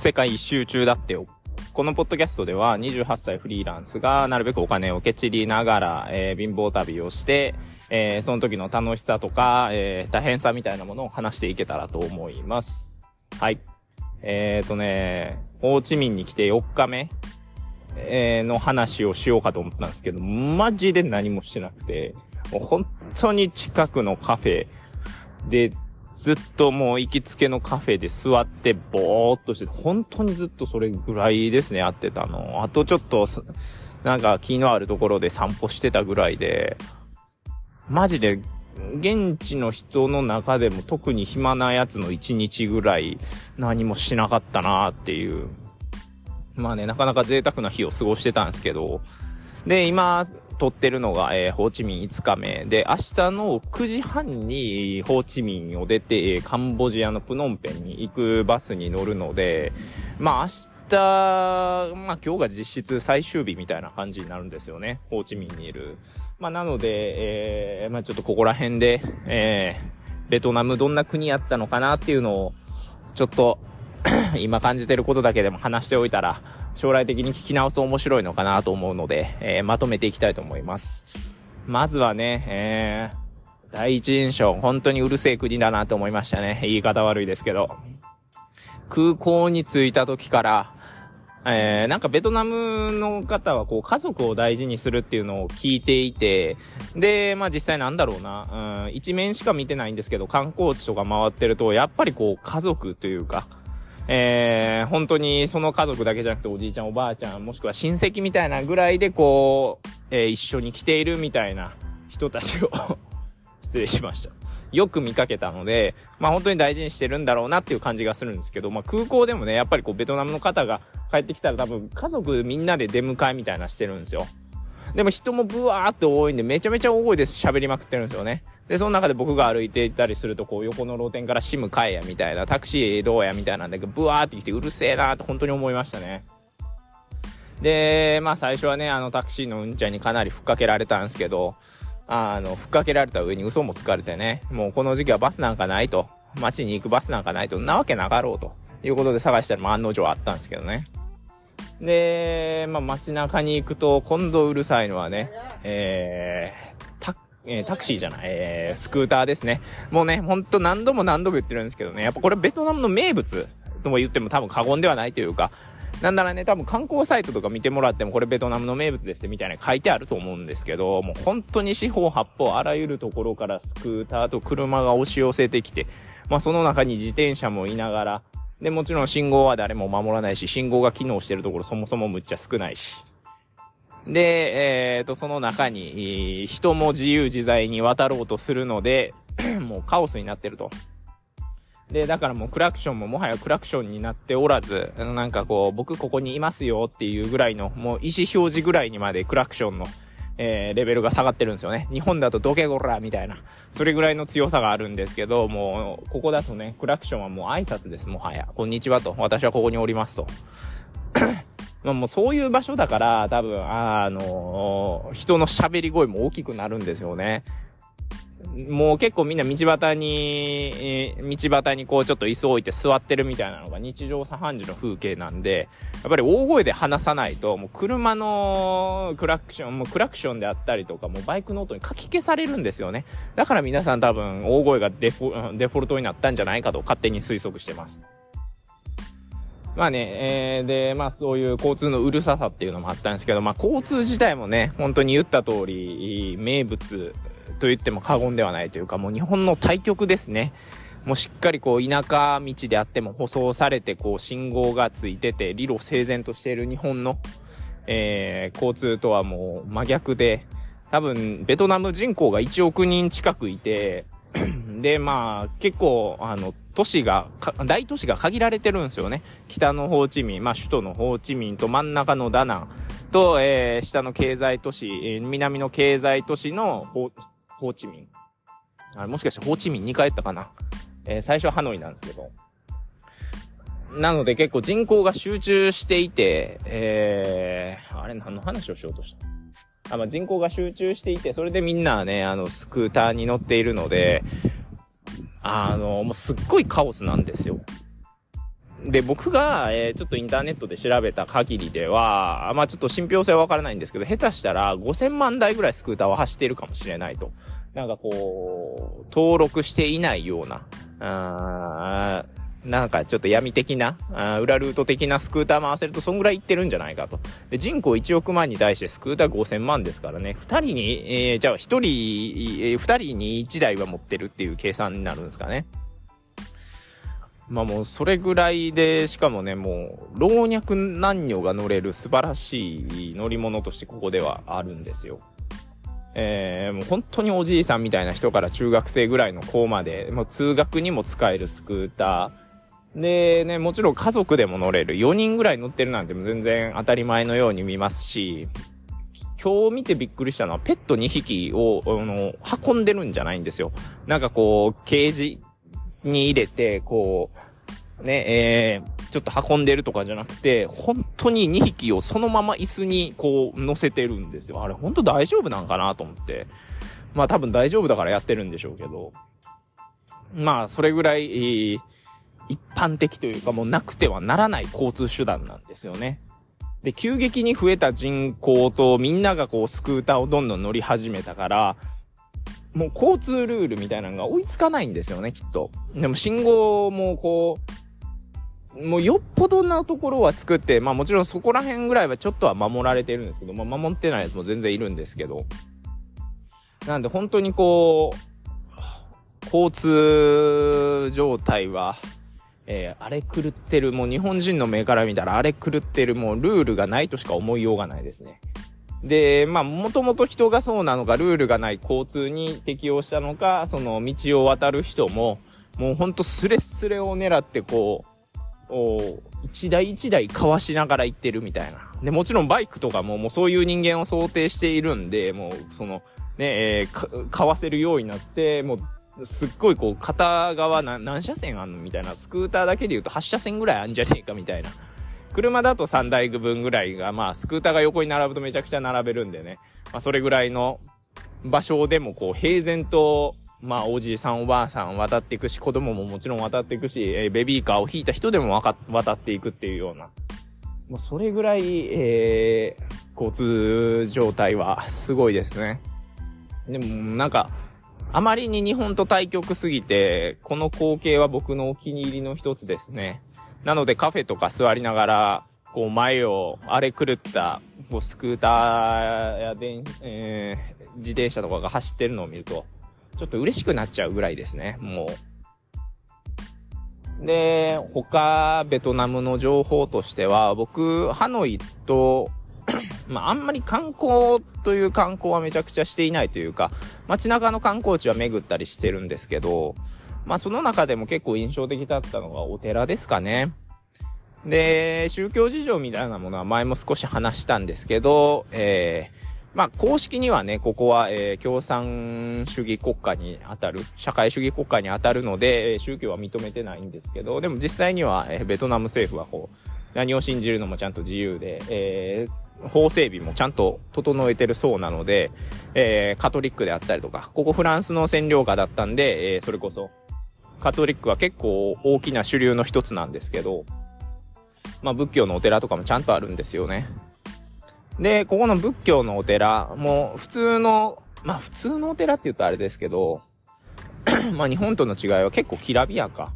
世界一周中だってよ。このポッドキャストでは28歳フリーランスがなるべくお金をけちりながら、えー、貧乏旅をして、えー、その時の楽しさとか、えー、大変さみたいなものを話していけたらと思います。はい。えーとね、ホーチミンに来て4日目、えー、の話をしようかと思ったんですけど、マジで何もしてなくて、もう本当に近くのカフェで、ずっともう行きつけのカフェで座ってぼーっとして、本当にずっとそれぐらいですね、会ってたの。あとちょっと、なんか気のあるところで散歩してたぐらいで、マジで、現地の人の中でも特に暇なやつの1日ぐらい何もしなかったなーっていう。まあね、なかなか贅沢な日を過ごしてたんですけど、で、今、撮ってるのが、えー、ホーチミン5日目で、明日の9時半にホーチミンを出て、カンボジアのプノンペンに行くバスに乗るので、まあ明日、まあ今日が実質最終日みたいな感じになるんですよね。ホーチミンにいる。まあなので、えー、まあちょっとここら辺で、えー、ベトナムどんな国やったのかなっていうのを、ちょっと 今感じてることだけでも話しておいたら、将来的に聞き直す面白いのかなと思うので、えー、まとめていきたいと思います。まずはね、えー、第一印象、本当にうるせえ国だなと思いましたね。言い方悪いですけど。空港に着いた時から、えー、なんかベトナムの方はこう家族を大事にするっていうのを聞いていて、で、まあ実際なんだろうな、うん、一面しか見てないんですけど、観光地とか回ってると、やっぱりこう家族というか、えー、本当にその家族だけじゃなくておじいちゃんおばあちゃん、もしくは親戚みたいなぐらいでこう、えー、一緒に来ているみたいな人たちを 失礼しました。よく見かけたので、まあ本当に大事にしてるんだろうなっていう感じがするんですけど、まあ空港でもね、やっぱりこうベトナムの方が帰ってきたら多分家族みんなで出迎えみたいなしてるんですよ。でも人もブワーって多いんでめちゃめちゃ大声で喋りまくってるんですよね。で、その中で僕が歩いていたりすると、こう、横の露店からシム買えや、みたいな、タクシーどうや、みたいなんだけど、ブワーって来て、うるせえなーって本当に思いましたね。で、まあ最初はね、あのタクシーのうんちゃんにかなりふっかけられたんですけど、あの、ふっかけられた上に嘘もつかれてね、もうこの時期はバスなんかないと、街に行くバスなんかないと、なわけなかろうということで探したら、まあ案の定あったんですけどね。で、まあ街中に行くと、今度うるさいのはね、えー、えー、タクシーじゃない、えー、スクーターですね。もうね、ほんと何度も何度も言ってるんですけどね、やっぱこれベトナムの名物とも言っても多分過言ではないというか、なんならね、多分観光サイトとか見てもらってもこれベトナムの名物ですってみたいな書いてあると思うんですけど、もう本当に四方八方あらゆるところからスクーターと車が押し寄せてきて、まあその中に自転車もいながら、で、もちろん信号は誰も守らないし、信号が機能してるところそもそもむっちゃ少ないし。で、えっ、ー、と、その中に、人も自由自在に渡ろうとするので、もうカオスになってると。で、だからもうクラクションももはやクラクションになっておらず、なんかこう、僕ここにいますよっていうぐらいの、もう意思表示ぐらいにまでクラクションの、えー、レベルが下がってるんですよね。日本だとドケゴラみたいな、それぐらいの強さがあるんですけど、もう、ここだとね、クラクションはもう挨拶です、もはや。こんにちはと。私はここにおりますと。まあもうそういう場所だから、多分、あのー、人の喋り声も大きくなるんですよね。もう結構みんな道端に、えー、道端にこうちょっと椅子置いて座ってるみたいなのが日常茶飯事の風景なんで、やっぱり大声で話さないと、もう車のクラクション、もうクラクションであったりとか、もうバイクの音にかき消されるんですよね。だから皆さん多分大声がデフォデフォルトになったんじゃないかと勝手に推測してます。まあね、えー、で、まあそういう交通のうるささっていうのもあったんですけど、まあ交通自体もね、本当に言った通り、名物と言っても過言ではないというか、もう日本の対極ですね。もうしっかりこう田舎道であっても舗装されてこう信号がついてて、理路整然としている日本の、えー、交通とはもう真逆で、多分ベトナム人口が1億人近くいて、で、まあ、結構、あの、都市が、大都市が限られてるんですよね。北のホーチミン、まあ、首都のホーチミンと真ん中のダナンと、えー、下の経済都市、南の経済都市のホーチミン。あれ、もしかしてホーチミン2回やったかな？えー、最初はハノイなんですけど。なので結構人口が集中していて、えー、あれ何の話をしようとした？あ、まあ、人口が集中していて、それでみんなね、あの、スクーターに乗っているので、あの、もうすっごいカオスなんですよ。で、僕が、えー、ちょっとインターネットで調べた限りでは、まあちょっと信憑性はわからないんですけど、下手したら5000万台ぐらいスクーターは走っているかもしれないと。なんかこう、登録していないような、あなんかちょっと闇的な、あ裏ルート的なスクーター回せるとそんぐらい行ってるんじゃないかと。で、人口1億万に対してスクーター5000万ですからね、2人に、えー、じゃあ1人、えー、2人に1台は持ってるっていう計算になるんですかね。まあもうそれぐらいで、しかもね、もう老若男女が乗れる素晴らしい乗り物としてここではあるんですよ。えー、もう本当におじいさんみたいな人から中学生ぐらいの子まで、もう通学にも使えるスクーター。でね、もちろん家族でも乗れる。4人ぐらい乗ってるなんて全然当たり前のように見ますし、今日見てびっくりしたのはペット2匹を、あの、運んでるんじゃないんですよ。なんかこう、ケージに入れて、こう、ね、えー、ちょっと運んでるとかじゃなくて、本当に2匹をそのまま椅子にこう乗せてるんですよ。あれ本当大丈夫なんかなと思って。まあ多分大丈夫だからやってるんでしょうけど。まあそれぐらい、えー、一般的というかもうなくてはならない交通手段なんですよね。で、急激に増えた人口とみんながこうスクーターをどんどん乗り始めたから、もう交通ルールみたいなのが追いつかないんですよね、きっと。でも信号もこう、もうよっぽどなところは作って、まあもちろんそこら辺ぐらいはちょっとは守られてるんですけど、まあ守ってないやつも全然いるんですけど。なんで本当にこう、交通状態は、えー、あれ狂ってる、もう日本人の目から見たらあれ狂ってる、もうルールがないとしか思いようがないですね。で、まあ、もともと人がそうなのか、ルールがない交通に適用したのか、その道を渡る人も、もうほんとスレスレを狙ってこう、お一台一台かわしながら行ってるみたいな。で、もちろんバイクとかももうそういう人間を想定しているんで、もうその、ね、えー、かわせるようになって、もう、すっごいこう、片側何車線あんのみたいな。スクーターだけで言うと8車線ぐらいあんじゃねえかみたいな。車だと3台分ぐらいが、まあ、スクーターが横に並ぶとめちゃくちゃ並べるんでね。まあ、それぐらいの場所でも、こう、平然と、まあ、おじいさん、おばあさん渡っていくし、子供ももちろん渡っていくし、えー、ベビーカーを引いた人でもわか、渡っていくっていうような。もうそれぐらい、えー、交通状態はすごいですね。でも、なんか、あまりに日本と対極すぎて、この光景は僕のお気に入りの一つですね。なのでカフェとか座りながら、こう前を荒れ狂った、こうスクーターや電、えー、自転車とかが走ってるのを見ると、ちょっと嬉しくなっちゃうぐらいですね、もう。で、他、ベトナムの情報としては、僕、ハノイと、まあ、あんまり観光という観光はめちゃくちゃしていないというか、街中の観光地は巡ったりしてるんですけど、まあその中でも結構印象的だったのがお寺ですかね。で、宗教事情みたいなものは前も少し話したんですけど、えー、まあ公式にはね、ここは、えー、共産主義国家に当たる、社会主義国家に当たるので、宗教は認めてないんですけど、でも実際には、えー、ベトナム政府はこう、何を信じるのもちゃんと自由で、えー、法整備もちゃんと整えてるそうなので、えー、カトリックであったりとか、ここフランスの占領下だったんで、えー、それこそ、カトリックは結構大きな主流の一つなんですけど、まあ仏教のお寺とかもちゃんとあるんですよね。で、ここの仏教のお寺、も普通の、まあ普通のお寺って言うとあれですけど、まあ日本との違いは結構きらびやか。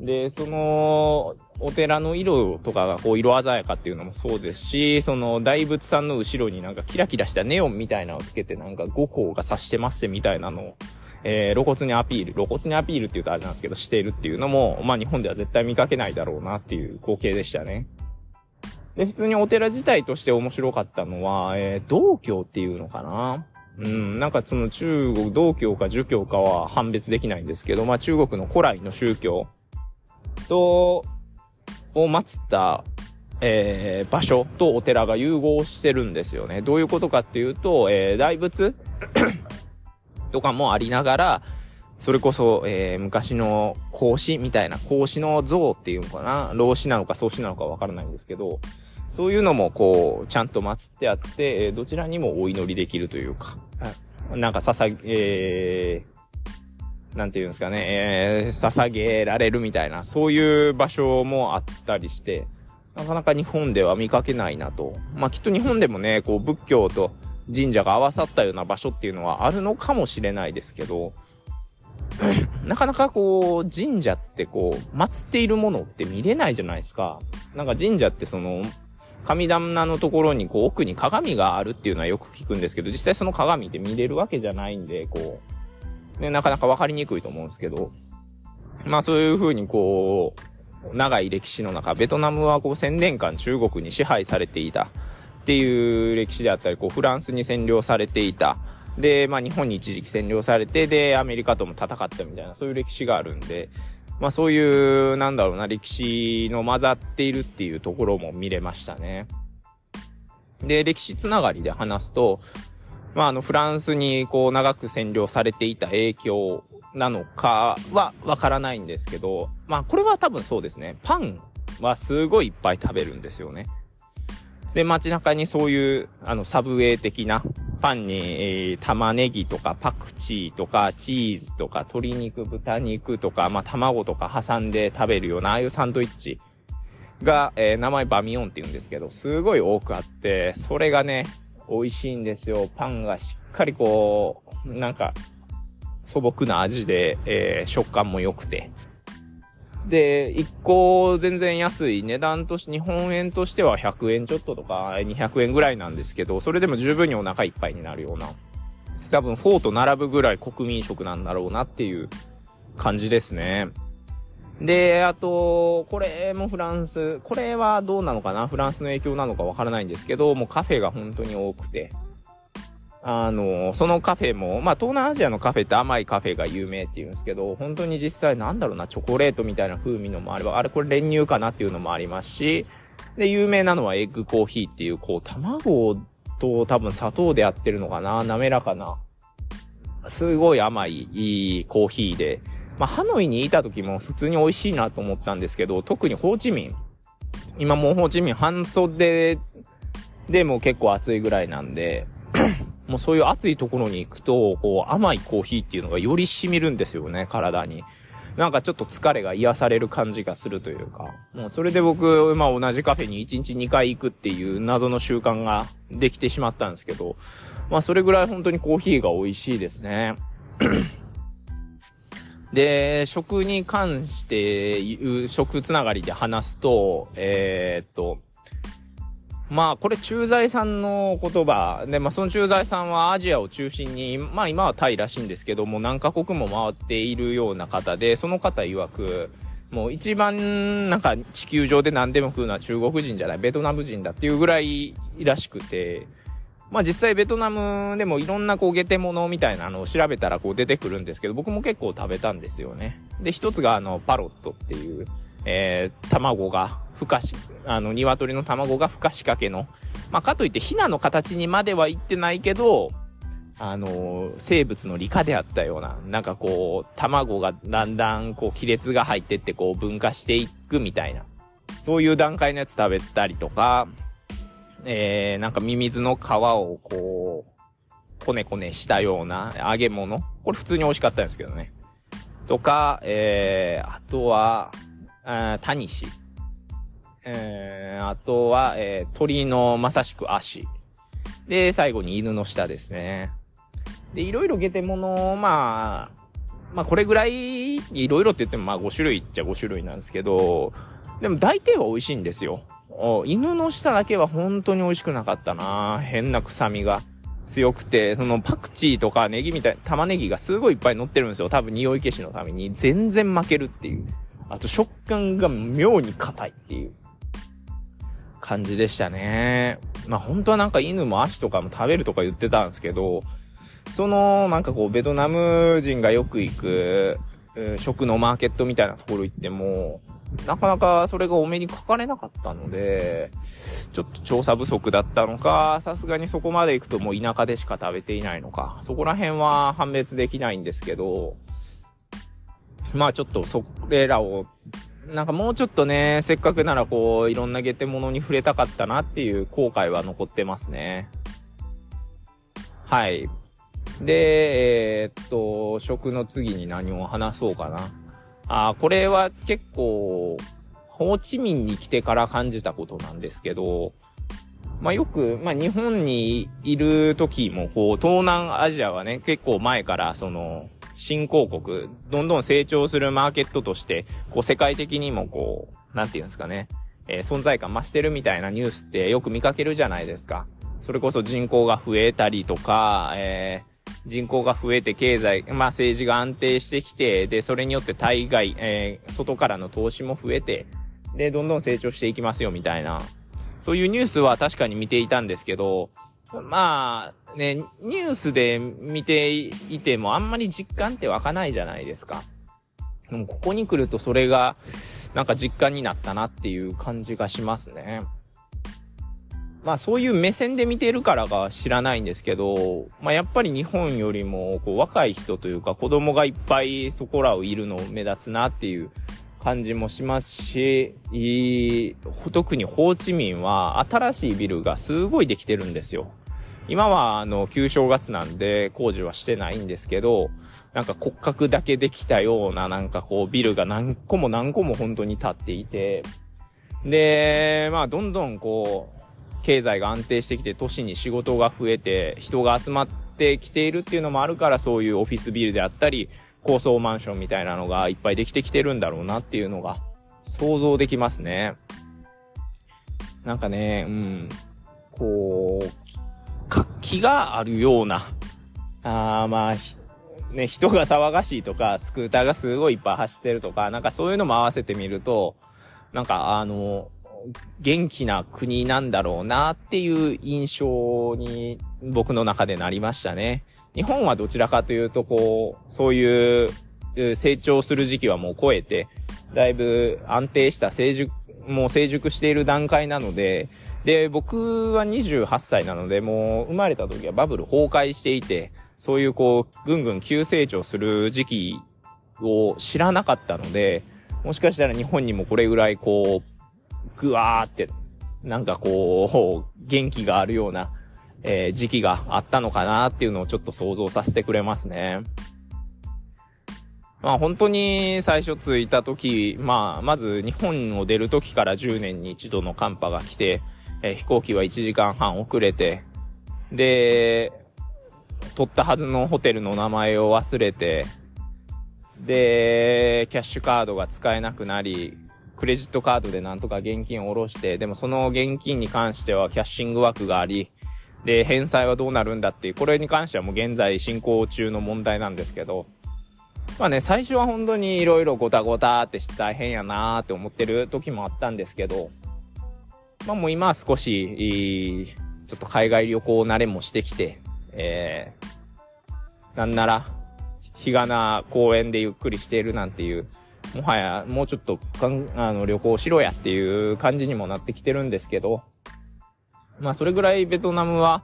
で、その、お寺の色とかがこう色鮮やかっていうのもそうですし、その大仏さんの後ろになんかキラキラしたネオンみたいなのをつけてなんか五光が指してますみたいなのをえー、露骨にアピール、露骨にアピールって言うとあれなんですけど、しているっていうのも、まあ日本では絶対見かけないだろうなっていう光景でしたね。で、普通にお寺自体として面白かったのは、えー、道教っていうのかな？うん、なんかその中国、道教か儒教かは判別できないんですけど、まあ中国の古来の宗教と、を祀った、えー、場所とお寺が融合してるんですよね。どういうことかっていうと、えー、大仏とかもありながら、それこそ、えー、昔の孔子みたいな、孔子の像っていうのかな？老子なのか宗子なのかわからないんですけど、そういうのもこう、ちゃんと祀ってあって、えー、どちらにもお祈りできるというか、なんか捧げ、えなんていうんですかね、えー、捧げられるみたいな、そういう場所もあったりして、なかなか日本では見かけないなと。まあ、きっと日本でもね、こう仏教と神社が合わさったような場所っていうのはあるのかもしれないですけど、なかなかこう、神社ってこう、祀っているものって見れないじゃないですか。なんか神社ってその、神棚のところにこう奥に鏡があるっていうのはよく聞くんですけど、実際その鏡って見れるわけじゃないんで、こう、ね、なかなかわかりにくいと思うんですけど、まあそういう風にこう、長い歴史の中、ベトナムはこう1000年間中国に支配されていたっていう歴史であったり、こうフランスに占領されていた。で、まあ日本に一時期占領されて、で、アメリカとも戦ったみたいな、そういう歴史があるんで、まあそういう、なんだろうな、歴史の混ざっているっていうところも見れましたね。で、歴史つながりで話すと、まああの、フランスにこう長く占領されていた影響なのかはわからないんですけど、まあこれは多分そうですね。パンはすごいいっぱい食べるんですよね。で、街中にそういう、あの、サブウェイ的なパンに、えー、玉ねぎとかパクチーとかチーズとか鶏肉、豚肉とか、まあ、卵とか挟んで食べるような、ああいうサンドイッチが、えー、名前バミオンって言うんですけど、すごい多くあって、それがね、美味しいんですよ。パンがしっかりこう、なんか、素朴な味で、えー、食感も良くて、で、1個全然安い値段として、日本円としては100円ちょっととか200円ぐらいなんですけど、それでも十分にお腹いっぱいになるような、多分フォーと並ぶぐらい国民食なんだろうなっていう感じですね。で、あと、これもフランス、これはどうなのかな？フランスの影響なのかわからないんですけど、もうカフェが本当に多くて、あの、そのカフェも、まあ、東南アジアのカフェって甘いカフェが有名って言うんですけど、本当に実際なんだろうな、チョコレートみたいな風味のもあれば、あれこれ練乳かなっていうのもありますし、で、有名なのはエッグコーヒーっていう、こう、卵と多分砂糖でやってるのかな、滑らかな、すごい甘い、いいコーヒーで、まあ、ハノイにいた時も普通に美味しいなと思ったんですけど、特にホーチミン、今もうホーチミン半袖でも結構暑いぐらいなんで、もうそういう暑いところに行くと、こう甘いコーヒーっていうのがより染みるんですよね、体に。なんかちょっと疲れが癒される感じがするというか、もうそれで僕、まあ同じカフェに1日2回行くっていう謎の習慣ができてしまったんですけど、まあそれぐらい本当にコーヒーが美味しいですね。で、食に関して、食つながりで話すと、えー、っと、まあ、これ駐在さんの言葉で、まあ、その駐在さんはアジアを中心に、まあ、今はタイらしいんですけども、何カ国も回っているような方で、その方曰く、もう一番なんか地球上で何でも食うのは中国人じゃない、ベトナム人だっていうぐらいらしくて、まあ実際ベトナムでもいろんなこうゲテモノみたいなのを調べたらこう出てくるんですけど、僕も結構食べたんですよね。で、一つがあのパロットっていう、えー、卵が、ふかし、あの、鶏の卵がふかしかけの。まあ、かといって、ヒナの形にまではいってないけど、あの生物の理科であったような、なんかこう、卵がだんだん、こう、亀裂が入ってってこう、分化していくみたいな。そういう段階のやつ食べたりとか、えー、なんかミミズの皮をこう、こねこねしたような揚げ物。これ普通に美味しかったんですけどね。とか、えー、あとは、あタニシ。えー、あとは、えー、鳥のまさしく足。で、最後に犬の舌ですね。で、いろいろゲテモノ、まあ、まあこれぐらい、いろいろって言ってもまあ5種類っちゃ5種類なんですけど、でも大抵は美味しいんですよ。犬の舌だけは本当に美味しくなかったな変な臭みが強くて、そのパクチーとかネギみたい、玉ねぎがすごいいっぱい乗ってるんですよ。多分匂い消しのために。全然負けるっていう。あと食感が妙に硬いっていう感じでしたね。まあ本当はなんか犬も足とかも食べるとか言ってたんですけど、そのなんかこうベトナム人がよく行く、食のマーケットみたいなところ行っても、なかなかそれがお目にかかれなかったので、ちょっと調査不足だったのか、さすがにそこまで行くともう田舎でしか食べていないのか、そこら辺は判別できないんですけど、まあちょっとそれらを、なんかもうちょっとね、せっかくならこう、いろんなゲテモノに触れたかったなっていう後悔は残ってますね。はい。で、えー、っと、食の次に何を話そうかな。あこれは結構、ホーチミンに来てから感じたことなんですけど、まあよく、まあ日本にいる時も、こう、東南アジアはね、結構前から、その、新興国、どんどん成長するマーケットとして、こう世界的にもこう、なんていうんですかね、えー、存在感増してるみたいなニュースってよく見かけるじゃないですか。それこそ人口が増えたりとか、えー、人口が増えて経済、まあ政治が安定してきて、で、それによって対外、えー、外からの投資も増えて、で、どんどん成長していきますよみたいな、そういうニュースは確かに見ていたんですけど、まあ、ね、ニュースで見ていてもあんまり実感って湧かないじゃないですか。でもここに来るとそれが、なんか実感になったなっていう感じがしますね。まあそういう目線で見てるからか知らないんですけど、まあやっぱり日本よりもこう若い人というか子供がいっぱいそこらをいるの目立つなっていう感じもしますし、特にホーチミンは新しいビルがすごいできてるんですよ。今はあの旧正月なんで工事はしてないんですけど、なんか骨格だけできたようななんかこうビルが何個も何個も本当に立っていて、で、まあどんどんこう、経済が安定してきて都市に仕事が増えて人が集まってきているっていうのもあるからそういうオフィスビルであったり、高層マンションみたいなのがいっぱいできてきてるんだろうなっていうのが想像できますね。なんかね、うん、こう、気があるような、あまあ、ね、人が騒がしいとか、スクーターがすごいいっぱい走ってるとか、なんかそういうのも合わせてみると、なんかあの、元気な国なんだろうなっていう印象に僕の中でなりましたね。日本はどちらかというとこう、そういう成長する時期はもう超えて、だいぶ安定した成熟、もう成熟している段階なので、で、僕は28歳なので、もう生まれた時はバブル崩壊していて、そういうこう、ぐんぐん急成長する時期を知らなかったので、もしかしたら日本にもこれぐらいこう、ぐわーって、なんかこう、元気があるような、えー、時期があったのかなっていうのをちょっと想像させてくれますね。まあ本当に最初着いた時、まあまず日本を出る時から10年に一度の寒波が来て、えー、飛行機は1時間半遅れて、で、取ったはずのホテルの名前を忘れて、で、キャッシュカードが使えなくなり、クレジットカードでなんとか現金を下ろして、でもその現金に関してはキャッシング枠があり、で、返済はどうなるんだっていう、これに関してはもう現在進行中の問題なんですけど、まあね、最初は本当に色々ごたごたってして大変やなーって思ってる時もあったんですけど、まあもう今は少し、ちょっと海外旅行慣れもしてきて、えー、なんなら、日がな公園でゆっくりしているなんていう、もはやもうちょっとかんあの旅行しろやっていう感じにもなってきてるんですけど、まあそれぐらいベトナムは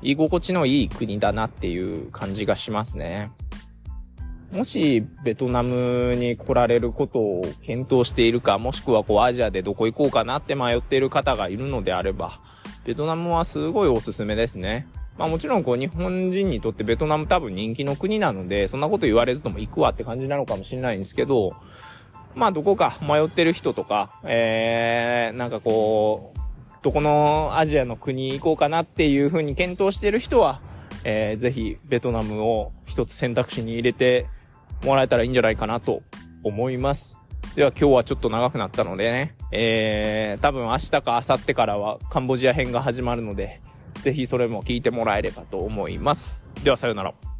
居心地のいい国だなっていう感じがしますね。もしベトナムに来られることを検討しているか、もしくはこうアジアでどこ行こうかなって迷っている方がいるのであれば、ベトナムはすごいおすすめですね。まあもちろんこう日本人にとってベトナム多分人気の国なので、そんなこと言われずとも行くわって感じなのかもしれないんですけど、まあどこか迷ってる人とか、えー、なんかこう、どこのアジアの国行こうかなっていう風に検討してる人は、えー、ぜひベトナムを一つ選択肢に入れてもらえたらいいんじゃないかなと思います。では今日はちょっと長くなったのでね、えー、多分明日か明後日からはカンボジア編が始まるので、ぜひそれも聞いてもらえればと思います。ではさようなら。